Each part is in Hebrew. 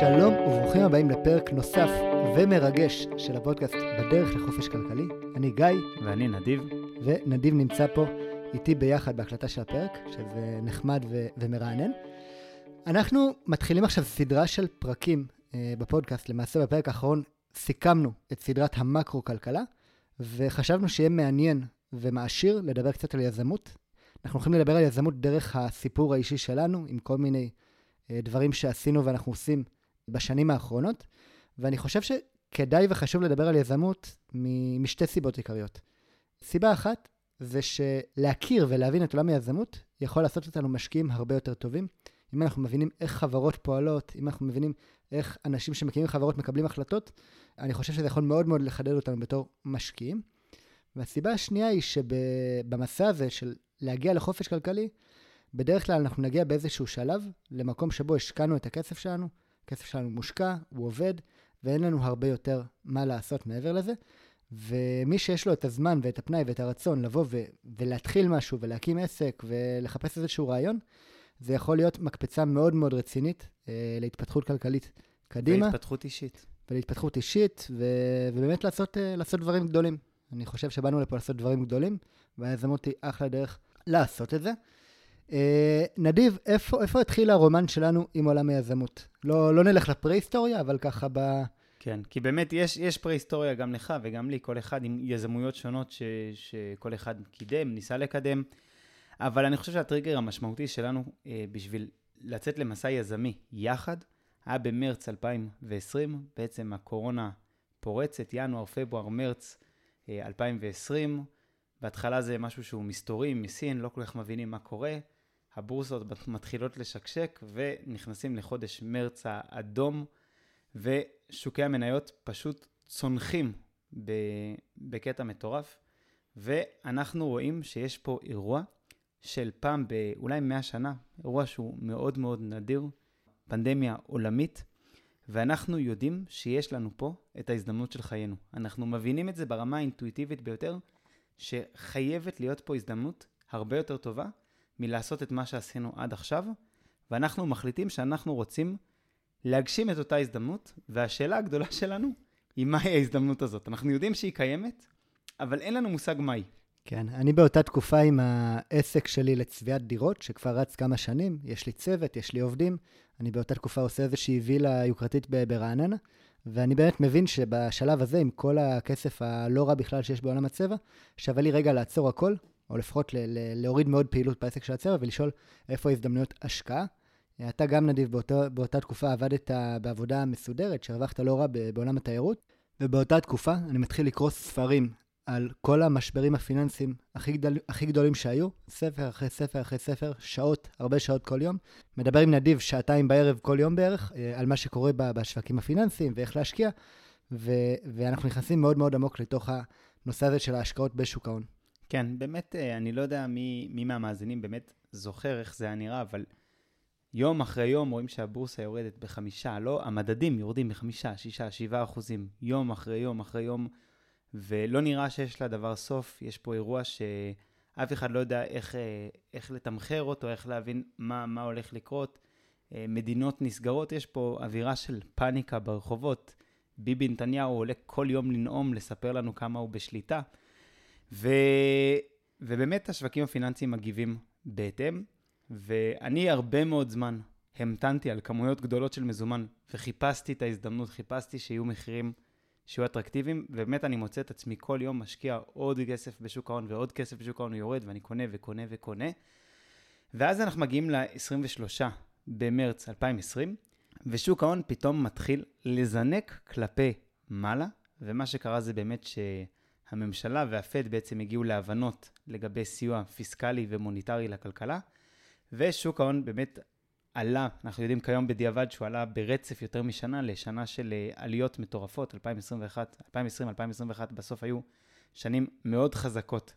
שלום וברוכים הבאים לפרק נוסף ומרגש של הפודקאסט בדרך לחופש כלכלי. אני גיא. ואני נדיב. ונדיב נמצא פה איתי ביחד בהקלטה של הפרק, שזה נחמד ו- ומרענן. אנחנו מתחילים עכשיו סדרה של פרקים אה, בפודקאסט. למעשה בפרק האחרון סיכמנו את סדרת המקרו-כלכלה, וחשבנו שיהיה מעניין ומעשיר לדבר קצת על יזמות. אנחנו הולכים לדבר על יזמות דרך הסיפור האישי שלנו, עם כל מיני אה, דברים שעשינו ואנחנו עושים בשנים האחרונות, ואני חושב שכדאי וחשוב לדבר על יזמות משתי סיבות עיקריות. סיבה אחת זה שלהכיר ולהבין את עולם היזמות יכול לעשות אותנו משקיעים הרבה יותר טובים. אם אנחנו מבינים איך חברות פועלות, אם אנחנו מבינים איך אנשים שמקימים חברות מקבלים החלטות, אני חושב שזה יכול מאוד מאוד לחדד אותנו בתור משקיעים. והסיבה השנייה היא שבמסע הזה של להגיע לחופש כלכלי, בדרך כלל אנחנו נגיע באיזשהו שלב למקום שבו השקענו את הכסף שלנו, הכסף שלנו מושקע, הוא עובד, ואין לנו הרבה יותר מה לעשות מעבר לזה. ומי שיש לו את הזמן ואת הפנאי ואת הרצון לבוא ו- ולהתחיל משהו ולהקים עסק ולחפש איזשהו רעיון, זה יכול להיות מקפצה מאוד מאוד רצינית אה, להתפתחות כלכלית קדימה. ולהתפתחות אישית. ולהתפתחות אישית, ו- ובאמת לעשות, אה, לעשות דברים גדולים. אני חושב שבאנו לפה לעשות דברים גדולים, והיזמות היא אחלה דרך לעשות את זה. אה, נדיב, איפה, איפה התחיל הרומן שלנו עם עולם היזמות? לא, לא נלך לפרה-היסטוריה, אבל ככה ב... כן, כי באמת יש, יש פרה-היסטוריה גם לך וגם לי, כל אחד עם יזמויות שונות ש, שכל אחד קידם, ניסה לקדם, אבל אני חושב שהטריגר המשמעותי שלנו אה, בשביל לצאת למסע יזמי יחד, היה במרץ 2020, בעצם הקורונה פורצת, ינואר, פברואר, מרץ אה, 2020. בהתחלה זה משהו שהוא מסתורי, מסין, לא כל כך מבינים מה קורה. הבורסות מתחילות לשקשק ונכנסים לחודש מרץ האדום, ושוקי המניות פשוט צונחים בקטע מטורף, ואנחנו רואים שיש פה אירוע של פעם באולי 100 שנה, אירוע שהוא מאוד מאוד נדיר, פנדמיה עולמית, ואנחנו יודעים שיש לנו פה את ההזדמנות של חיינו. אנחנו מבינים את זה ברמה האינטואיטיבית ביותר, שחייבת להיות פה הזדמנות הרבה יותר טובה מלעשות את מה שעשינו עד עכשיו, ואנחנו מחליטים שאנחנו רוצים להגשים את אותה הזדמנות, והשאלה הגדולה שלנו היא מהי ההזדמנות הזאת. אנחנו יודעים שהיא קיימת, אבל אין לנו מושג מהי. כן, אני באותה תקופה עם העסק שלי לצביעת דירות, שכבר רץ כמה שנים, יש לי צוות, יש לי עובדים, אני באותה תקופה עושה איזושהי וילה יוקרתית ברעננה, ואני באמת מבין שבשלב הזה, עם כל הכסף הלא רע בכלל שיש בעולם הצבע, שווה לי רגע לעצור הכל, או לפחות ל- ל- להוריד מאוד פעילות בעסק של הצבע ולשאול איפה ההזדמנויות השקעה. אתה גם, נדיב, באותו, באותה תקופה עבדת בעבודה מסודרת, שהרווחת לא רע בעולם התיירות, ובאותה תקופה אני מתחיל לקרוא ספרים על כל המשברים הפיננסיים הכי, גדול, הכי גדולים שהיו, ספר אחרי ספר אחרי ספר, שעות, הרבה שעות כל יום. מדבר עם נדיב שעתיים בערב כל יום בערך, אה, על מה שקורה בשווקים הפיננסיים ואיך להשקיע, ו, ואנחנו נכנסים מאוד מאוד עמוק לתוך הנושא הזה של ההשקעות בשוק ההון. כן, באמת, אה, אני לא יודע מי, מי מהמאזינים באמת זוכר איך זה היה נראה, אבל יום אחרי יום רואים שהבורסה יורדת בחמישה, לא, המדדים יורדים בחמישה, שישה, שבעה אחוזים, יום אחרי יום אחרי יום. ולא נראה שיש לדבר סוף. יש פה אירוע שאף אחד לא יודע איך, אה, איך לתמחר אותו, איך להבין מה, מה הולך לקרות. אה, מדינות נסגרות, יש פה אווירה של פאניקה ברחובות. ביבי נתניהו עולה כל יום לנאום, לספר לנו כמה הוא בשליטה. ו... ובאמת השווקים הפיננסיים מגיבים בהתאם, ואני הרבה מאוד זמן המתנתי על כמויות גדולות של מזומן, וחיפשתי את ההזדמנות, חיפשתי שיהיו מחירים שיהיו אטרקטיביים, ובאמת אני מוצא את עצמי כל יום משקיע עוד כסף בשוק ההון ועוד כסף בשוק ההון, הוא יורד ואני קונה וקונה וקונה. ואז אנחנו מגיעים ל-23 במרץ 2020, ושוק ההון פתאום מתחיל לזנק כלפי מעלה, ומה שקרה זה באמת שהממשלה והפד בעצם הגיעו להבנות לגבי סיוע פיסקלי ומוניטרי לכלכלה, ושוק ההון באמת עלה, אנחנו יודעים כיום בדיעבד שהוא עלה ברצף יותר משנה לשנה של אה, עליות מטורפות, 2021, 2020, 2021 בסוף היו שנים מאוד חזקות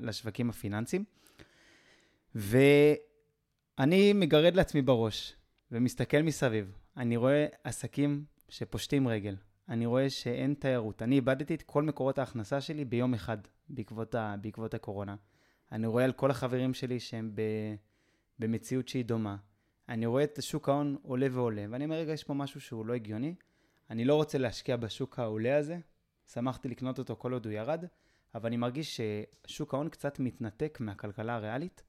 לשווקים הפיננסיים. ואני מגרד לעצמי בראש ומסתכל מסביב, אני רואה עסקים שפושטים רגל, אני רואה שאין תיירות. אני איבדתי את כל מקורות ההכנסה שלי ביום אחד בעקבות, ה, בעקבות הקורונה. אני רואה על כל החברים שלי שהם ב, במציאות שהיא דומה. אני רואה את שוק ההון עולה ועולה, ואני אומר, רגע, יש פה משהו שהוא לא הגיוני, אני לא רוצה להשקיע בשוק העולה הזה, שמחתי לקנות אותו כל עוד הוא ירד, אבל אני מרגיש ששוק ההון קצת מתנתק מהכלכלה הריאלית,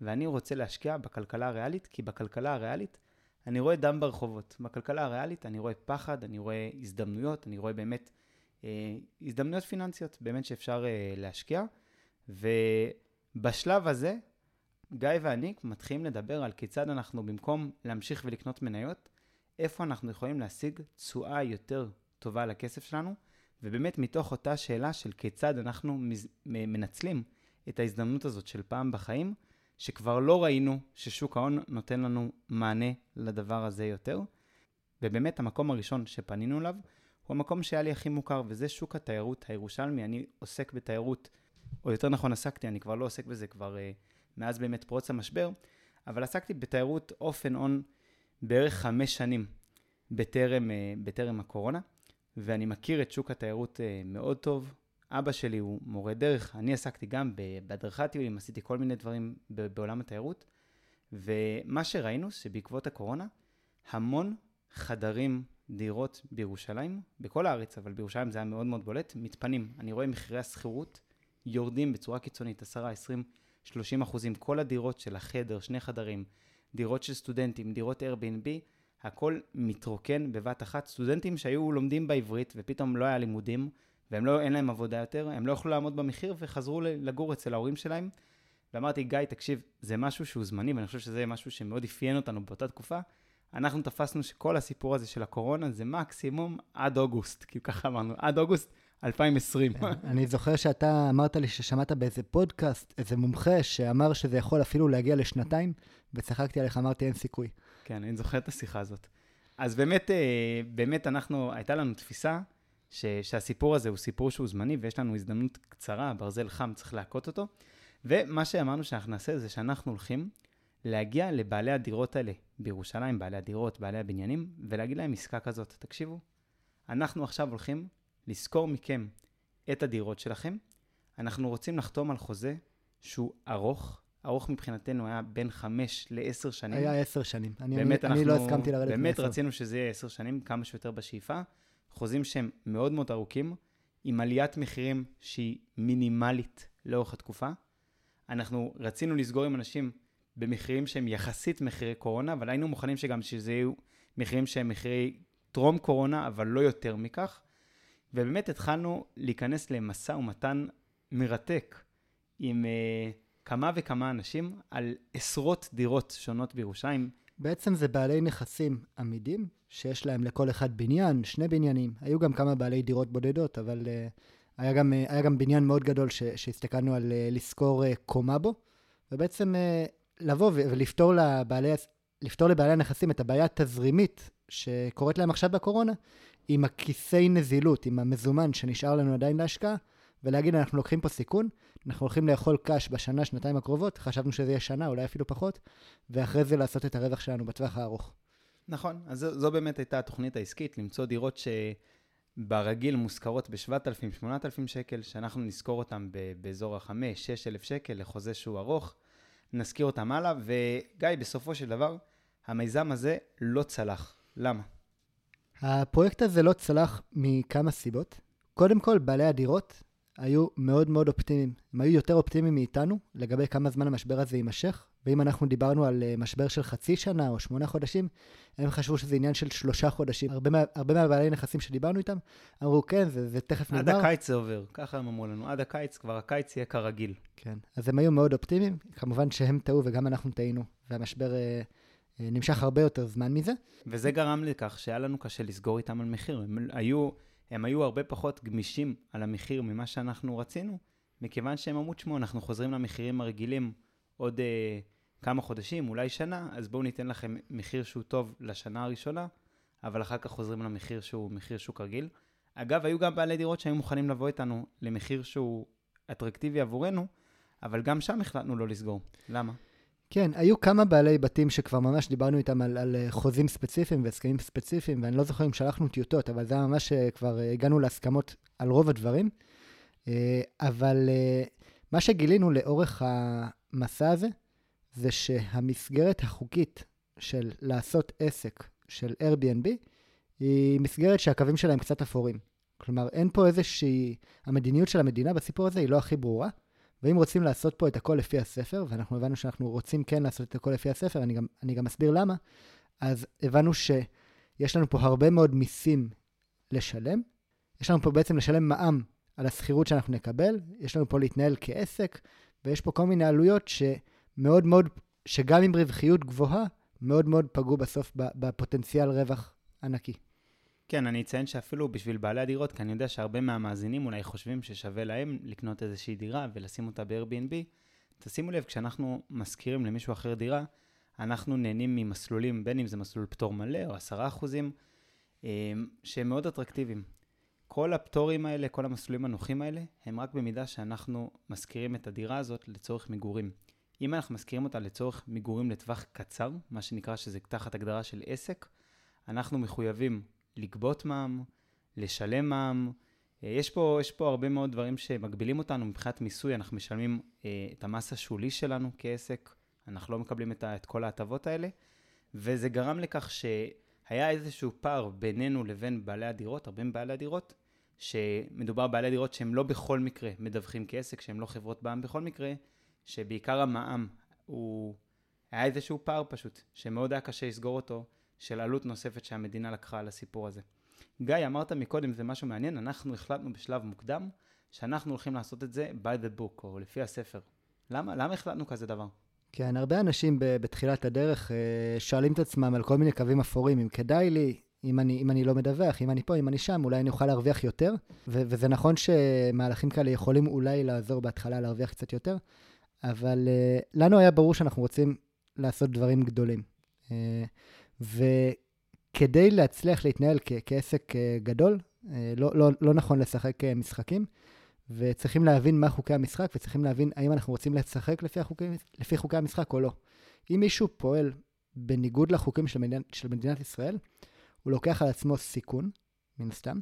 ואני רוצה להשקיע בכלכלה הריאלית, כי בכלכלה הריאלית אני רואה דם ברחובות. בכלכלה הריאלית אני רואה פחד, אני רואה הזדמנויות, אני רואה באמת אה, הזדמנויות פיננסיות, באמת שאפשר אה, להשקיע. ובשלב הזה, גיא ואני מתחילים לדבר על כיצד אנחנו, במקום להמשיך ולקנות מניות, איפה אנחנו יכולים להשיג תשואה יותר טובה לכסף שלנו, ובאמת מתוך אותה שאלה של כיצד אנחנו מנצלים את ההזדמנות הזאת של פעם בחיים, שכבר לא ראינו ששוק ההון נותן לנו מענה לדבר הזה יותר. ובאמת המקום הראשון שפנינו אליו הוא המקום שהיה לי הכי מוכר, וזה שוק התיירות הירושלמי. אני עוסק בתיירות, או יותר נכון עסקתי, אני כבר לא עוסק בזה כבר uh, מאז באמת פרוץ המשבר, אבל עסקתי בתיירות off and on בערך חמש שנים בטרם, אה, בטרם הקורונה, ואני מכיר את שוק התיירות אה, מאוד טוב. אבא שלי הוא מורה דרך, אני עסקתי גם בהדרכת טיולים, עשיתי כל מיני דברים בעולם התיירות, ומה שראינו שבעקבות הקורונה, המון חדרים, דירות בירושלים, בכל הארץ, אבל בירושלים זה היה מאוד מאוד בולט, מתפנים. אני רואה מחירי השכירות יורדים בצורה קיצונית, 10, 20, 30 אחוזים. כל הדירות של החדר, שני חדרים, דירות של סטודנטים, דירות Airbnb, הכל מתרוקן בבת אחת. סטודנטים שהיו לומדים בעברית ופתאום לא היה לימודים, ואין לא, להם עבודה יותר, הם לא יכלו לעמוד במחיר וחזרו לגור אצל ההורים שלהם. ואמרתי, גיא, תקשיב, זה משהו שהוא זמני, ואני חושב שזה משהו שמאוד אפיין אותנו באותה תקופה. אנחנו תפסנו שכל הסיפור הזה של הקורונה זה מקסימום עד אוגוסט, כי ככה אמרנו, עד אוגוסט 2020. כן, אני זוכר שאתה אמרת לי ששמעת באיזה פודקאסט, איזה מומחה שאמר שזה יכול אפילו להגיע לשנתיים, וצחקתי עליך, אמרתי, אין סיכוי. כן, אני זוכר את השיחה הזאת. אז באמת, אה, באמת אנחנו, הייתה לנו תפיסה ש, שהסיפור הזה הוא סיפור שהוא זמני, ויש לנו הזדמנות קצרה, ברזל חם, צריך להכות אותו. ומה שאמרנו שאנחנו נעשה זה שאנחנו הולכים להגיע לבעלי הדירות האלה בירושלים, בעלי הדירות, בעלי הבניינים, ולהגיד להם עסקה כזאת, תקשיבו, אנחנו עכשיו הולכים לשכור מכם את הדירות שלכם, אנחנו רוצים לחתום על חוזה שהוא ארוך, ארוך מבחינתנו היה בין חמש לעשר שנים. היה עשר שנים. אני, באמת אני, אנחנו, אני לא הסכמתי לרדת מעשר. באמת רצינו שזה יהיה עשר שנים, כמה שיותר בשאיפה. חוזים שהם מאוד מאוד ארוכים, עם עליית מחירים שהיא מינימלית לאורך התקופה. אנחנו רצינו לסגור עם אנשים במחירים שהם יחסית מחירי קורונה, אבל היינו מוכנים שגם שזה יהיו מחירים שהם מחירי טרום קורונה, אבל לא יותר מכך. ובאמת התחלנו להיכנס למשא ומתן מרתק עם uh, כמה וכמה אנשים על עשרות דירות שונות בירושלים. בעצם זה בעלי נכסים עמידים, שיש להם לכל אחד בניין, שני בניינים. היו גם כמה בעלי דירות בודדות, אבל uh, היה, גם, uh, היה גם בניין מאוד גדול שהסתכלנו על uh, לשכור uh, קומה בו, ובעצם uh, לבוא ולפתור לבעלי, לפתור לבעלי הנכסים את הבעיה התזרימית שקורית להם עכשיו בקורונה, עם הכיסי נזילות, עם המזומן שנשאר לנו עדיין להשקעה, ולהגיד, אנחנו לוקחים פה סיכון, אנחנו הולכים לאכול קש בשנה, שנתיים הקרובות, חשבנו שזה יהיה שנה, אולי אפילו פחות, ואחרי זה לעשות את הרווח שלנו בטווח הארוך. נכון, אז זו, זו באמת הייתה התוכנית העסקית, למצוא דירות שברגיל מושכרות ב-7,000, 8,000 שקל, שאנחנו נשכור אותן באזור ה-5-6,000 שקל לחוזה שהוא ארוך, נזכיר אותם הלאה, וגיא, בסופו של דבר, המיזם הזה לא צלח. למה? הפרויקט הזה לא צלח מכמה סיבות. קודם כל, בעלי הדירות היו מאוד מאוד אופטימיים. הם היו יותר אופטימיים מאיתנו לגבי כמה זמן המשבר הזה יימשך, ואם אנחנו דיברנו על אה, משבר של חצי שנה או שמונה חודשים, הם חשבו שזה עניין של שלושה חודשים. הרבה, מה, הרבה מהבעלי נכסים שדיברנו איתם, אמרו, כן, זה, זה תכף נגמר. עד הקיץ זה עובר, ככה הם אמרו לנו, עד הקיץ, כבר הקיץ יהיה כרגיל. כן, אז הם היו מאוד אופטימיים, כמובן שהם טעו וגם אנחנו טעינו, והמשבר אה, אה, נמשך הרבה יותר זמן מזה. וזה גרם לכך שהיה לנו קשה לסגור איתם על מחיר. הם היו, הם היו הרבה פחות גמישים על המחיר ממה שאנחנו רצינו, מכיוון שהם אמרו, תשמעו, אנחנו חוזרים למחירים הרגילים עוד... אה, כמה חודשים, אולי שנה, אז בואו ניתן לכם מחיר שהוא טוב לשנה הראשונה, אבל אחר כך חוזרים למחיר שהוא מחיר שוק רגיל. אגב, היו גם בעלי דירות שהיו מוכנים לבוא איתנו למחיר שהוא אטרקטיבי עבורנו, אבל גם שם החלטנו לא לסגור. למה? כן, היו כמה בעלי בתים שכבר ממש דיברנו איתם על, על חוזים ספציפיים והסכמים ספציפיים, ואני לא זוכר אם שלחנו טיוטות, אבל זה היה ממש אה, כבר אה, הגענו להסכמות על רוב הדברים. אה, אבל מה שגילינו לאורך המסע הזה, זה שהמסגרת החוקית של לעשות עסק של Airbnb היא מסגרת שהקווים שלהם קצת אפורים. כלומר, אין פה איזושהי... המדיניות של המדינה בסיפור הזה היא לא הכי ברורה, ואם רוצים לעשות פה את הכל לפי הספר, ואנחנו הבנו שאנחנו רוצים כן לעשות את הכל לפי הספר, אני גם, אני גם אסביר למה, אז הבנו שיש לנו פה הרבה מאוד מיסים לשלם. יש לנו פה בעצם לשלם מע"מ על השכירות שאנחנו נקבל, יש לנו פה להתנהל כעסק, ויש פה כל מיני עלויות שמאוד מאוד, שגם עם רווחיות גבוהה, מאוד מאוד פגעו בסוף בפוטנציאל רווח ענקי. כן, אני אציין שאפילו בשביל בעלי הדירות, כי אני יודע שהרבה מהמאזינים אולי חושבים ששווה להם לקנות איזושהי דירה ולשים אותה ב-Airbnb. תשימו לב, כשאנחנו משכירים למישהו אחר דירה, אנחנו נהנים ממסלולים, בין אם זה מסלול פטור מלא או עשרה אחוזים, אה, שהם מאוד אטרקטיביים. כל הפטורים האלה, כל המסלולים הנוחים האלה, הם רק במידה שאנחנו משכירים את הדירה הזאת לצורך מגורים. אם אנחנו משכירים אותה לצורך מגורים לטווח קצר, מה שנקרא שזה תחת הגדרה של עסק, אנחנו מחויבים לגבות מע"מ, לשלם מע"מ. אה, יש פה, יש פה הרבה מאוד דברים שמגבילים אותנו מבחינת מיסוי, אנחנו משלמים אה, את המס השולי שלנו כעסק, אנחנו לא מקבלים את, את כל ההטבות האלה, וזה גרם לכך שהיה איזשהו פער בינינו לבין בעלי הדירות, הרבה מבעלי הדירות, שמדובר בעלי דירות שהם לא בכל מקרה מדווחים כעסק, שהם לא חברות בע"מ בכל מקרה, שבעיקר המע"מ הוא... היה איזשהו פער פשוט, שמאוד היה קשה לסגור אותו, של עלות נוספת שהמדינה לקחה על הסיפור הזה. גיא, אמרת מקודם, זה משהו מעניין, אנחנו החלטנו בשלב מוקדם שאנחנו הולכים לעשות את זה by the book, או לפי הספר. למה, למה החלטנו כזה דבר? כן, הרבה אנשים בתחילת הדרך אה, שואלים את עצמם על כל מיני קווים אפורים, אם כדאי לי, אם אני, אם אני לא מדווח, אם אני פה, אם אני שם, אולי אני אוכל להרוויח יותר. ו- וזה נכון שמהלכים כאלה יכולים אולי לעזור בהתחלה להרוויח קצת יותר, אבל uh, לנו היה ברור שאנחנו רוצים לעשות דברים גדולים. Uh, וכדי להצליח להתנהל כ- כעסק uh, גדול, uh, לא, לא, לא נכון לשחק uh, משחקים, וצריכים להבין מה חוקי המשחק, וצריכים להבין האם אנחנו רוצים לשחק לפי, החוקי, לפי חוקי המשחק או לא. אם מישהו פועל בניגוד לחוקים של, מדינת, של מדינת ישראל, הוא לוקח על עצמו סיכון, מן הסתם,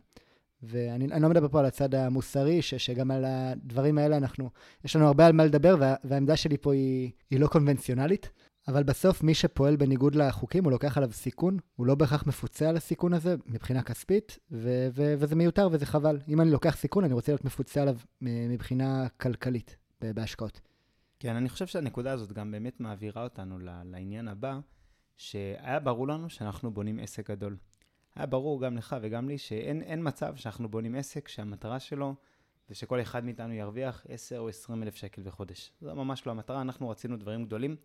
ואני לא מדבר פה על הצד המוסרי, ש, שגם על הדברים האלה אנחנו, יש לנו הרבה על מה לדבר, וה, והעמדה שלי פה היא, היא לא קונבנציונלית, אבל בסוף מי שפועל בניגוד לחוקים, הוא לוקח עליו סיכון, הוא לא בהכרח מפוצה על הסיכון הזה מבחינה כספית, ו- ו- וזה מיותר וזה חבל. אם אני לוקח סיכון, אני רוצה להיות מפוצה עליו מבחינה כלכלית בהשקעות. כן, אני חושב שהנקודה הזאת גם באמת מעבירה אותנו לעניין הבא, שהיה ברור לנו שאנחנו בונים עסק גדול. היה ברור גם לך וגם לי שאין מצב שאנחנו בונים עסק שהמטרה שלו זה שכל אחד מאיתנו ירוויח 10 או 20 אלף שקל בחודש. זו ממש לא המטרה, אנחנו רצינו דברים גדולים,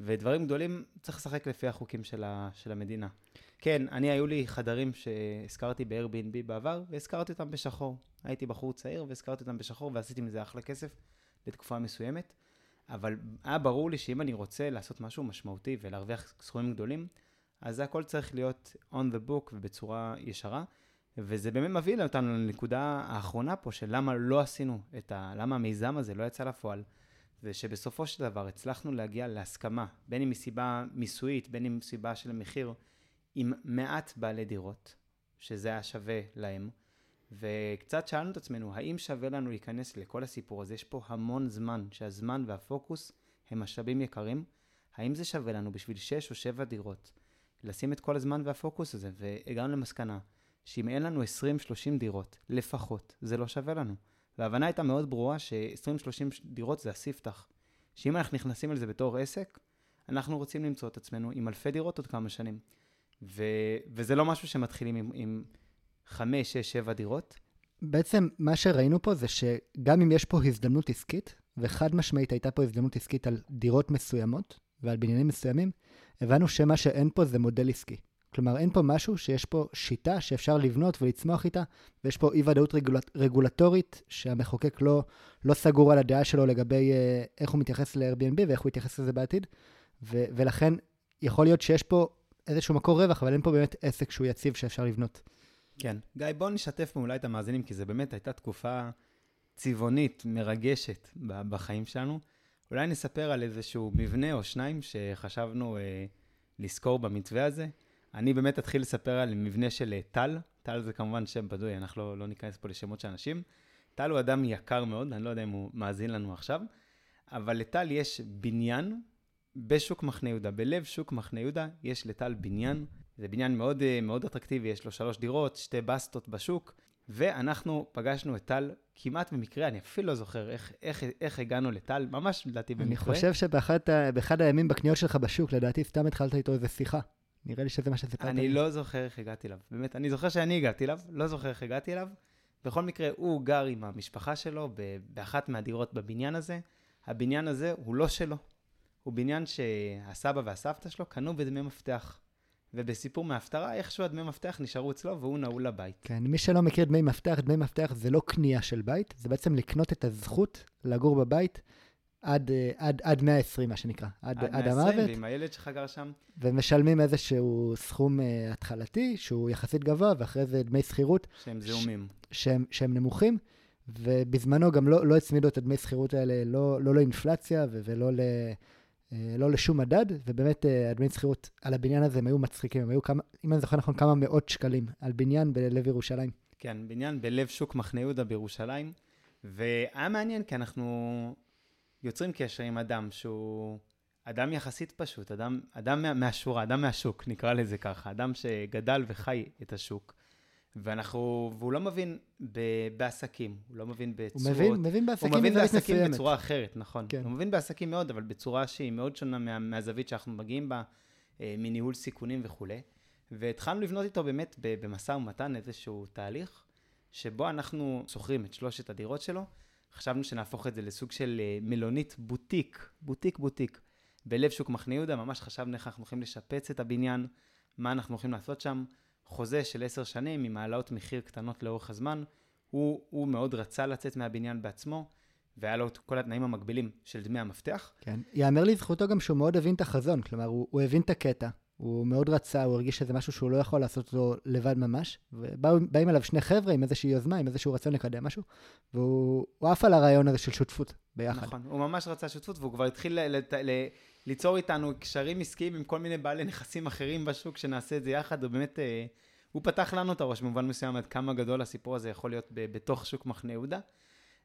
ודברים גדולים צריך לשחק לפי החוקים של, ה, של המדינה. כן, אני, היו לי חדרים שהזכרתי ב-Airbnb בעבר, והזכרתי אותם בשחור. הייתי בחור צעיר והזכרתי אותם בשחור ועשיתי מזה אחלה כסף לתקופה מסוימת, אבל היה ברור לי שאם אני רוצה לעשות משהו משמעותי ולהרוויח סכומים גדולים, אז זה הכל צריך להיות on the book ובצורה ישרה. וזה באמת מביא אותנו לנקודה האחרונה פה, של למה לא עשינו את ה... למה המיזם הזה לא יצא לפועל. זה שבסופו של דבר הצלחנו להגיע להסכמה, בין אם מסיבה מיסויית, בין אם מסיבה של המחיר, עם מעט בעלי דירות, שזה היה שווה להם, וקצת שאלנו את עצמנו, האם שווה לנו להיכנס לכל הסיפור הזה? יש פה המון זמן, שהזמן והפוקוס הם משאבים יקרים. האם זה שווה לנו בשביל 6 או 7 דירות לשים את כל הזמן והפוקוס הזה? והגענו למסקנה שאם אין לנו 20-30 דירות, לפחות, זה לא שווה לנו. וההבנה הייתה מאוד ברורה ש-20-30 דירות זה הספתח. שאם אנחנו נכנסים על זה בתור עסק, אנחנו רוצים למצוא את עצמנו עם אלפי דירות עוד כמה שנים. ו- וזה לא משהו שמתחילים עם, עם 5, 6, 7 דירות. בעצם מה שראינו פה זה שגם אם יש פה הזדמנות עסקית, וחד משמעית הייתה פה הזדמנות עסקית על דירות מסוימות ועל בניינים מסוימים, הבנו שמה שאין פה זה מודל עסקי. כלומר, אין פה משהו שיש פה שיטה שאפשר לבנות ולצמוח איתה, ויש פה אי-ודאות רגולט, רגולטורית שהמחוקק לא, לא סגור על הדעה שלו לגבי אה, איך הוא מתייחס ל-Airbnb ואיך הוא יתייחס לזה בעתיד, ו- ולכן יכול להיות שיש פה איזשהו מקור רווח, אבל אין פה באמת עסק שהוא יציב שאפשר לבנות. כן. גיא, בוא נשתף אולי את המאזינים, כי זה באמת הייתה תקופה צבעונית, מרגשת בחיים שלנו. אולי נספר על איזשהו מבנה או שניים שחשבנו אה, לשכור במתווה הזה. אני באמת אתחיל לספר על מבנה של אה, טל. טל זה כמובן שם בדוי, אנחנו לא, לא ניכנס פה לשמות של אנשים. טל הוא אדם יקר מאוד, אני לא יודע אם הוא מאזין לנו עכשיו, אבל לטל יש בניין בשוק מחנה יהודה, בלב שוק מחנה יהודה, יש לטל בניין. זה בניין מאוד, אה, מאוד אטרקטיבי, יש לו שלוש דירות, שתי בסטות בשוק, ואנחנו פגשנו את טל כמעט במקרה, אני אפילו לא זוכר איך, איך, איך הגענו לטל, ממש לדעתי במקרה. אני חושב שבאחד הימים בקניות שלך בשוק, לדעתי סתם התחלת איתו איזה שיחה. נראה לי שזה מה שסיפרת. אני לא זוכר איך הגעתי אליו. באמת, אני זוכר שאני הגעתי אליו, לא זוכר איך הגעתי אליו. בכל מקרה, הוא גר עם המשפחה שלו באחת מהדירות בבניין הזה. הבניין הזה הוא לא שלו. הוא בניין שהסבא והסבתא שלו קנו בדמי מפתח. ובסיפור מההפטרה, איכשהו הדמי מפתח נשארו אצלו והוא נעול לבית. כן, מי שלא מכיר דמי מפתח, דמי מפתח זה לא קנייה של בית, זה בעצם לקנות את הזכות לגור בבית עד, אה, עד, עד 120, מה שנקרא, עד, עד, עד המוות. ועם הילד שלך גר שם. ומשלמים איזשהו סכום uh, התחלתי, שהוא יחסית גבוה, ואחרי זה דמי שכירות. שהם זיהומים. ש, שהם, שהם נמוכים, ובזמנו גם לא, לא הצמידו את הדמי שכירות האלה, לא, לא לאינפלציה ו- ולא ל... אה, לא לשום מדד, ובאמת הדמי שכירות על הבניין הזה הם היו מצחיקים, הם היו כמה, אם אני זוכר נכון, כמה מאות שקלים על בניין בלב ירושלים. כן, בניין בלב שוק מחנה יהודה בירושלים, והיה מעניין כי אנחנו יוצרים קשר עם אדם שהוא אדם יחסית פשוט, אדם, אדם מהשורה, אדם מהשוק, נקרא לזה ככה, אדם שגדל וחי את השוק. ואנחנו, והוא לא מבין ב, בעסקים, הוא לא מבין בצורות. הוא מבין, מבין בעסקים הוא מבין בעסקים מסוימת. בצורה אחרת, נכון. כן. הוא מבין בעסקים מאוד, אבל בצורה שהיא מאוד שונה מה, מהזווית שאנחנו מגיעים בה, אה, מניהול סיכונים וכולי. והתחלנו לבנות איתו באמת במשא ומתן איזשהו תהליך, שבו אנחנו שוכרים את שלושת הדירות שלו, חשבנו שנהפוך את זה לסוג של אה, מלונית בוטיק, בוטיק בוטיק, בלב שוק מחנה יהודה, ממש חשבנו איך אנחנו הולכים לשפץ את הבניין, מה אנחנו הולכים לעשות שם. חוזה של עשר שנים עם העלאות מחיר קטנות לאורך הזמן. הוא, הוא מאוד רצה לצאת מהבניין בעצמו, והיה לו את כל התנאים המקבילים של דמי המפתח. כן, יאמר לזכותו גם שהוא מאוד הבין את החזון, כלומר, הוא, הוא הבין את הקטע, הוא מאוד רצה, הוא הרגיש שזה משהו שהוא לא יכול לעשות אותו לבד ממש, ובאים אליו שני חבר'ה עם איזושהי יוזמה, עם איזשהו רצון לקדם משהו, והוא עף על הרעיון הזה של שותפות ביחד. נכון, הוא ממש רצה שותפות, והוא כבר התחיל ל- ל- ל- ליצור איתנו קשרים עסקיים עם כל מיני בעלי נכסים אחרים בשוק, שנעשה את זה יחד, הוא באמת, אה, הוא פתח לנו את הראש במובן מסוים עד כמה גדול הסיפור הזה יכול להיות ב- בתוך שוק מחנה יהודה.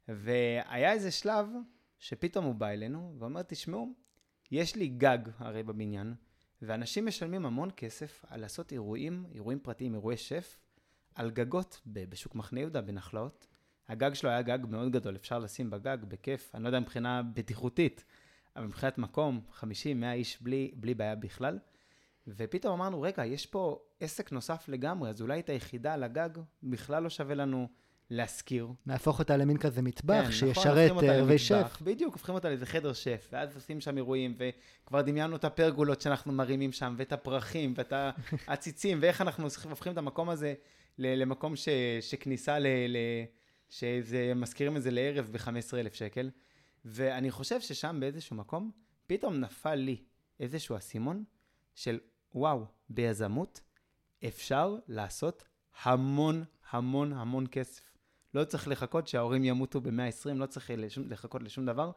והיה איזה שלב שפתאום הוא בא אלינו ואומר, תשמעו, יש לי גג הרי בבניין, ואנשים משלמים המון כסף על לעשות אירועים, אירועים פרטיים, אירועי שף, על גגות בשוק מחנה יהודה, בנחלאות. הגג שלו היה גג מאוד גדול, אפשר לשים בגג בכיף, אני לא יודע מבחינה בטיחותית, אבל מבחינת מקום, 50-100 איש בלי, בלי בעיה בכלל. ופתאום אמרנו, רגע, יש פה עסק נוסף לגמרי, אז אולי את היחידה על הגג בכלל לא שווה לנו להשכיר. נהפוך אותה למין כזה מטבח, כן, שישרת נכון, ערבי למטבח. שף. בדיוק, הופכים אותה לאיזה חדר שף, ואז עושים שם אירועים, וכבר דמיינו את הפרגולות שאנחנו מרימים שם, ואת הפרחים, ואת העציצים, ואיך אנחנו הופכים את המקום הזה למקום ש, שכניסה ל... ל שזה, מזכירים את זה לערב ב-15,000 שקל. ואני חושב ששם באיזשהו מקום, פתאום נפל לי איזשהו אסימון של וואו, ביזמות אפשר לעשות המון המון המון כסף. לא צריך לחכות שההורים ימותו ב-120, לא צריך לשום, לחכות לשום דבר.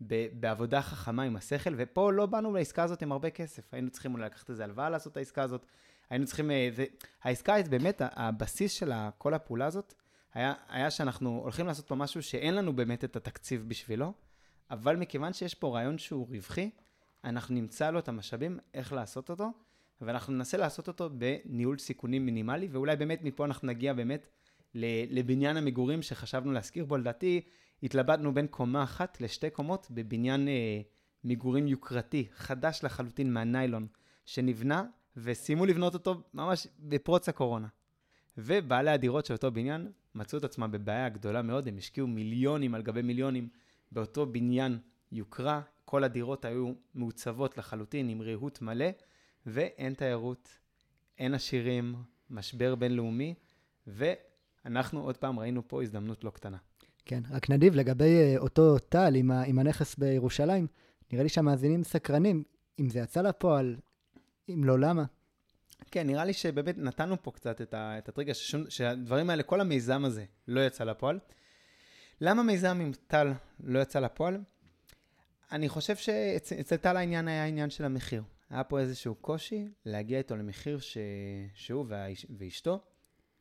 ב- בעבודה חכמה עם השכל, ופה לא באנו לעסקה הזאת עם הרבה כסף. היינו צריכים אולי לקחת איזה הלוואה לעשות את העסקה הזאת. היינו צריכים... אה, זה, העסקה באמת, הבסיס של כל הפעולה הזאת, היה, היה שאנחנו הולכים לעשות פה משהו שאין לנו באמת את התקציב בשבילו, אבל מכיוון שיש פה רעיון שהוא רווחי, אנחנו נמצא לו את המשאבים איך לעשות אותו, ואנחנו ננסה לעשות אותו בניהול סיכונים מינימלי, ואולי באמת מפה אנחנו נגיע באמת לבניין המגורים שחשבנו להשכיר בו. לדעתי, התלבטנו בין קומה אחת לשתי קומות בבניין אה, מגורים יוקרתי, חדש לחלוטין מהניילון, שנבנה, וסיימו לבנות אותו ממש בפרוץ הקורונה. ובעלי הדירות של אותו בניין מצאו את עצמם בבעיה גדולה מאוד, הם השקיעו מיליונים על גבי מיליונים באותו בניין יוקרה, כל הדירות היו מעוצבות לחלוטין עם ריהוט מלא, ואין תיירות, אין עשירים, משבר בינלאומי, ואנחנו עוד פעם ראינו פה הזדמנות לא קטנה. כן, רק נדיב, לגבי uh, אותו טל עם, ה- עם הנכס בירושלים, נראה לי שהמאזינים סקרנים, אם זה יצא לפועל, אם לא, למה? כן, נראה לי שבאמת נתנו פה קצת את, ה, את הטריגר, ששום, שהדברים האלה, כל המיזם הזה לא יצא לפועל. למה מיזם עם טל לא יצא לפועל? אני חושב שאצל טל העניין היה העניין של המחיר. היה פה איזשהו קושי להגיע איתו למחיר ש... שהוא. ואשתו,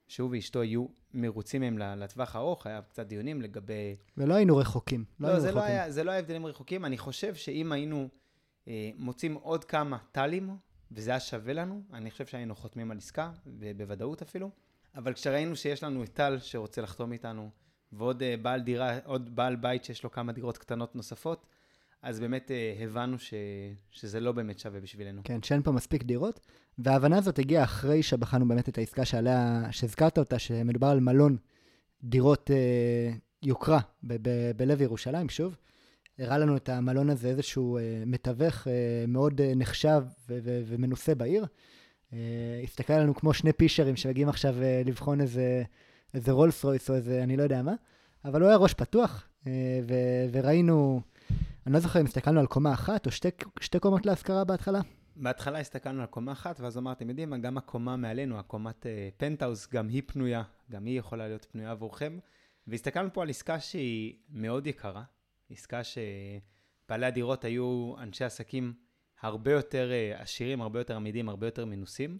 שהוא ואשתו יהיו מרוצים מהם לטווח הארוך, היה קצת דיונים לגבי... ולא היינו רחוקים. לא, היינו זה, לא רחוקים. היה, זה לא היה הבדלים רחוקים. אני חושב שאם היינו אה, מוצאים עוד כמה טלים, וזה היה שווה לנו, אני חושב שהיינו חותמים על עסקה, ובוודאות אפילו. אבל כשראינו שיש לנו את טל שרוצה לחתום איתנו, ועוד אה, בעל דירה, עוד בעל בית שיש לו כמה דירות קטנות נוספות, אז באמת אה, הבנו ש, שזה לא באמת שווה בשבילנו. כן, שאין פה מספיק דירות, וההבנה הזאת הגיעה אחרי שבחנו באמת את העסקה שעליה, שהזכרת אותה, שמדובר על מלון דירות אה, יוקרה ב- ב- בלב ירושלים, שוב. הראה לנו את המלון הזה איזשהו אה, מתווך אה, מאוד אה, נחשב ו- ו- ומנוסה בעיר. אה, הסתכל עלינו כמו שני פישרים שמגיעים עכשיו אה, לבחון איזה, איזה רולס רויס או איזה אני לא יודע מה, אבל הוא היה ראש פתוח, אה, ו- וראינו, אני לא זוכר אם הסתכלנו על קומה אחת או שתי, שתי קומות להשכרה בהתחלה. בהתחלה הסתכלנו על קומה אחת, ואז אמרתי, אתם יודעים גם הקומה מעלינו, הקומת uh, פנטהאוז, גם היא פנויה, גם היא יכולה להיות פנויה עבורכם. והסתכלנו פה על עסקה שהיא מאוד יקרה, עסקה שבעלי הדירות היו אנשי עסקים הרבה יותר uh, עשירים, הרבה יותר עמידים, הרבה יותר מנוסים,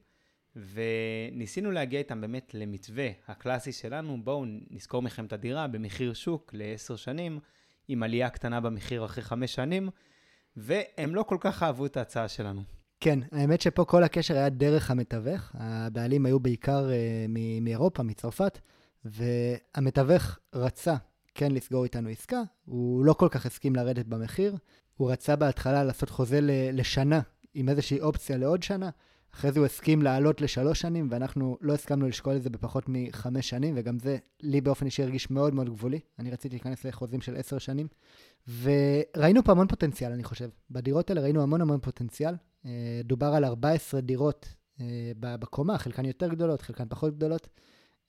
וניסינו להגיע איתם באמת למתווה הקלאסי שלנו, בואו נשכור מכם את הדירה במחיר שוק לעשר שנים, עם עלייה קטנה במחיר אחרי חמש שנים, והם לא כל כך אהבו את ההצעה שלנו. כן, האמת שפה כל הקשר היה דרך המתווך. הבעלים היו בעיקר uh, מ- מאירופה, מצרפת, והמתווך רצה כן לסגור איתנו עסקה, הוא לא כל כך הסכים לרדת במחיר. הוא רצה בהתחלה לעשות חוזה ל- לשנה, עם איזושהי אופציה לעוד שנה. אחרי זה הוא הסכים לעלות לשלוש שנים, ואנחנו לא הסכמנו לשקול את זה בפחות מחמש שנים, וגם זה לי באופן אישי הרגיש מאוד מאוד גבולי. אני רציתי להיכנס לחוזים של עשר שנים. וראינו פה המון פוטנציאל, אני חושב. בדירות האלה ראינו המון המון פוטנציאל. אה, דובר על 14 דירות אה, בקומה, חלקן יותר גדולות, חלקן פחות גדולות.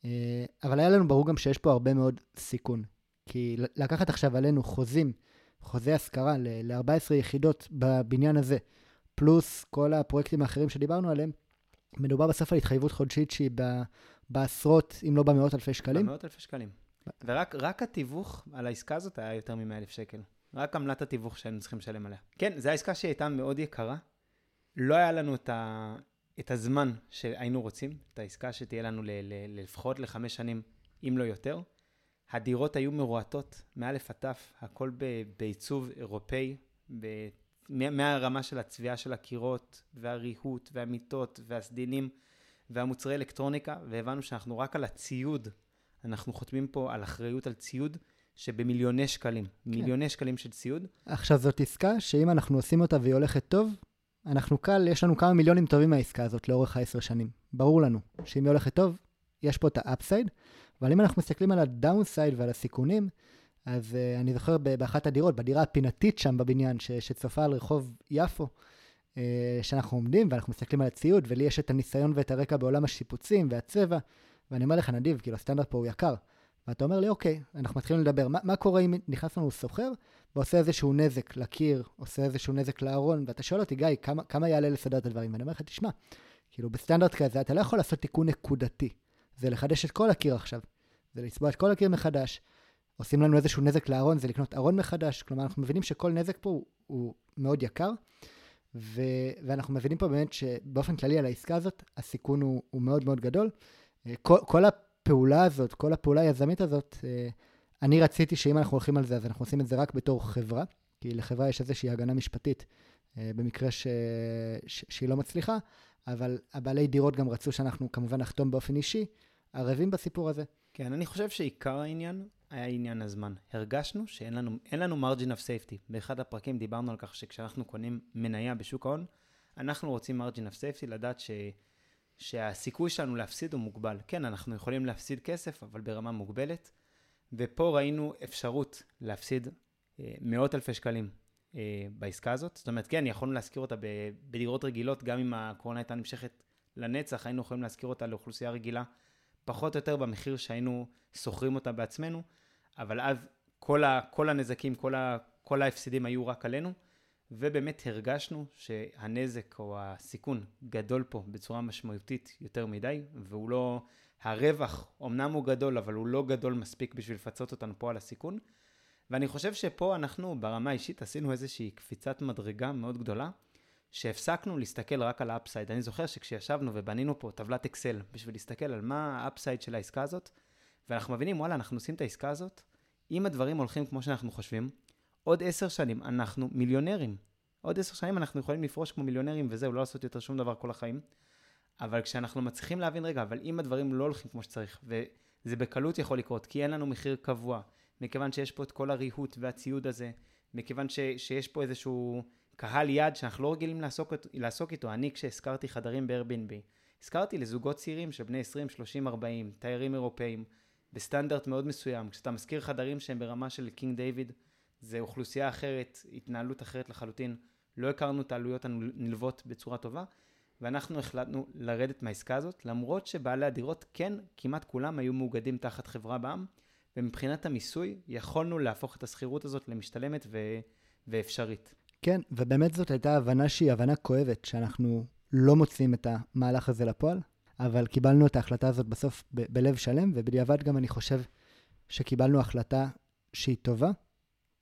אה, אבל היה לנו ברור גם שיש פה הרבה מאוד סיכון. כי לקחת עכשיו עלינו חוזים, חוזי השכרה ל-14 יחידות בבניין הזה, פלוס כל הפרויקטים האחרים שדיברנו עליהם, מדובר בסוף על התחייבות חודשית שהיא בעשרות, אם לא במאות אלפי שקלים. במאות אלפי שקלים. ורק התיווך על העסקה הזאת היה יותר מ-100 אלף שקל. רק עמלת התיווך שהיינו צריכים לשלם עליה. כן, זו העסקה שהייתה מאוד יקרה. לא היה לנו את, ה... את הזמן שהיינו רוצים, את העסקה שתהיה לנו ל... ל... לפחות לחמש שנים, אם לא יותר. הדירות היו מרועטות, מא' עד ת', הכל ב... בעיצוב אירופאי, ב... מהרמה של הצביעה של הקירות, והריהוט, והמיטות, והסדינים, והמוצרי אלקטרוניקה, והבנו שאנחנו רק על הציוד, אנחנו חותמים פה על אחריות על ציוד שבמיליוני שקלים, כן. מיליוני שקלים של ציוד. עכשיו, זאת עסקה שאם אנחנו עושים אותה והיא הולכת טוב, אנחנו קל, יש לנו כמה מיליונים טובים מהעסקה הזאת לאורך העשר שנים. ברור לנו שאם היא הולכת טוב, יש פה את ה upside, אבל אם אנחנו מסתכלים על ה downside ועל הסיכונים, אז אה, אני זוכר באחת הדירות, בדירה הפינתית שם בבניין, ש, שצופה על רחוב יפו, uh, שאנחנו עומדים ואנחנו מסתכלים על הציוד, ולי יש את הניסיון ואת הרקע בעולם השיפוצים והצבע, ואני אומר לך, נדיב, כאילו הסטנדרט פה הוא יקר. ואתה אומר לי, אוקיי, אנחנו מתחילים לדבר, מה, מה קורה אם נכנס לנו סוחר ועושה איזשהו נזק לקיר, עושה איזשהו נזק לארון, ואתה שואל אותי, גיא, כמה, כמה יעלה לסדר את הדברים? ואני אומר לך, תשמע, כאילו בסטנדרט כזה אתה לא יכול לעשות תיקון נקודתי. זה לחדש את כל הקיר עכשיו. זה לצבוע את כל הקיר מחדש. עושים לנו איזשהו נזק לארון, זה לקנות ארון מחדש. כלומר, אנחנו מבינים שכל נזק פה הוא, הוא מאוד יקר, ו, ואנחנו מבינים פה באמת שבאופן כללי על העסקה הזאת, הסיכון הוא, הוא מאוד מאוד גדול. כל, כל הפעולה הזאת, כל הפעולה היזמית הזאת, אני רציתי שאם אנחנו הולכים על זה, אז אנחנו עושים את זה רק בתור חברה, כי לחברה יש איזושהי הגנה משפטית במקרה ש, ש, שהיא לא מצליחה, אבל הבעלי דירות גם רצו שאנחנו כמובן נחתום באופן אישי, ערבים בסיפור הזה. כן, אני חושב שעיקר העניין היה עניין הזמן. הרגשנו שאין לנו, לנו margin of safety. באחד הפרקים דיברנו על כך שכשאנחנו קונים מניה בשוק ההון, אנחנו רוצים margin of safety, לדעת ש, שהסיכוי שלנו להפסיד הוא מוגבל. כן, אנחנו יכולים להפסיד כסף, אבל ברמה מוגבלת. ופה ראינו אפשרות להפסיד אה, מאות אלפי שקלים אה, בעסקה הזאת. זאת אומרת, כן, יכולנו להשכיר אותה בדירות רגילות, גם אם הקורונה הייתה נמשכת לנצח, היינו יכולים להשכיר אותה לאוכלוסייה רגילה, פחות או יותר במחיר שהיינו שוכרים אותה בעצמנו, אבל אז כל, ה, כל הנזקים, כל, ה, כל ההפסדים היו רק עלינו, ובאמת הרגשנו שהנזק או הסיכון גדול פה בצורה משמעותית יותר מדי, והוא לא, הרווח אמנם הוא גדול, אבל הוא לא גדול מספיק בשביל לפצות אותנו פה על הסיכון. ואני חושב שפה אנחנו ברמה האישית עשינו איזושהי קפיצת מדרגה מאוד גדולה, שהפסקנו להסתכל רק על ה upside. אני זוכר שכשישבנו ובנינו פה טבלת אקסל בשביל להסתכל על מה ה upside של העסקה הזאת, ואנחנו מבינים, וואלה, אנחנו עושים את העסקה הזאת, אם הדברים הולכים כמו שאנחנו חושבים, עוד עשר שנים אנחנו מיליונרים. עוד עשר שנים אנחנו יכולים לפרוש כמו מיליונרים וזהו, לא לעשות יותר שום דבר כל החיים. אבל כשאנחנו מצליחים להבין, רגע, אבל אם הדברים לא הולכים כמו שצריך, וזה בקלות יכול לקרות, כי אין לנו מחיר קבוע, מכיוון שיש פה את כל הריהוט והציוד הזה, מכיוון ש, שיש פה איזשהו קהל יד שאנחנו לא רגילים לעסוק, לעסוק איתו. אני, כשהזכרתי חדרים ב-Airbnb, השכרתי לזוגות צעירים של בני 20, 30, 40, תיירים אירופאים, בסטנדרט מאוד מסוים. כשאתה משכיר חדרים שהם ברמה של קינג דיוויד, זה אוכלוסייה אחרת, התנהלות אחרת לחלוטין. לא הכרנו את העלויות הנלוות בצורה טובה, ואנחנו החלטנו לרדת מהעסקה הזאת, למרות שבעלי הדירות, כן, כמעט כולם היו מאוגדים תחת חברה בע"מ, ומבחינת המיסוי, יכולנו להפוך את השכירות הזאת למשתלמת ו... ואפשרית. כן, ובאמת זאת הייתה הבנה שהיא הבנה כואבת, שאנחנו לא מוצאים את המהלך הזה לפועל, אבל קיבלנו את ההחלטה הזאת בסוף ב- בלב שלם, ובדיעבד גם אני חושב שקיבלנו החלטה שהיא טובה,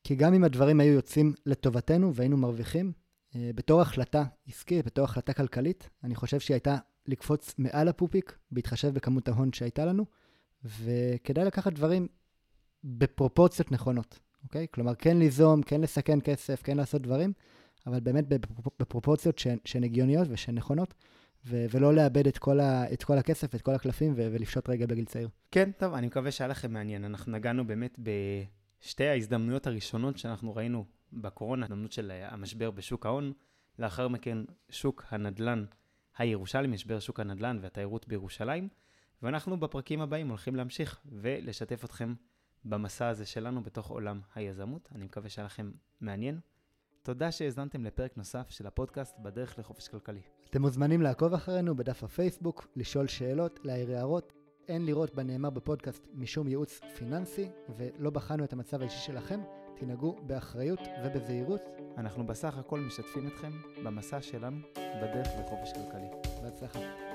כי גם אם הדברים היו יוצאים לטובתנו והיינו מרוויחים, אה, בתור החלטה עסקית, בתור החלטה כלכלית, אני חושב שהיא הייתה לקפוץ מעל הפופיק, בהתחשב בכמות ההון שהייתה לנו, וכדאי לקחת דברים בפרופורציות נכונות, אוקיי? כלומר, כן ליזום, כן לסכן כסף, כן לעשות דברים, אבל באמת בפרופורציות שהן הגיוניות ושהן נכונות, ו- ולא לאבד את כל, ה- את כל הכסף, את כל הקלפים, ו- ולפשוט רגע בגיל צעיר. כן, טוב, אני מקווה שהיה לכם מעניין. אנחנו נגענו באמת בשתי ההזדמנויות הראשונות שאנחנו ראינו בקורונה, הזדמנות של המשבר בשוק ההון, לאחר מכן שוק הנדל"ן הירושלים, משבר שוק הנדל"ן והתיירות בירושלים, ואנחנו בפרקים הבאים הולכים להמשיך ולשתף אתכם במסע הזה שלנו בתוך עולם היזמות. אני מקווה שהיה לכם מעניין. תודה שהאזנתם לפרק נוסף של הפודקאסט בדרך לחופש כלכלי. אתם מוזמנים לעקוב אחרינו בדף הפייסבוק, לשאול שאלות, להעיר הערות. אין לראות בנאמר בפודקאסט משום ייעוץ פיננסי, ולא בחנו את המצב האישי שלכם. תנהגו באחריות ובזהירות. אנחנו בסך הכל משתפים אתכם במסע שלנו בדרך לחופש כלכלי. בהצלחה.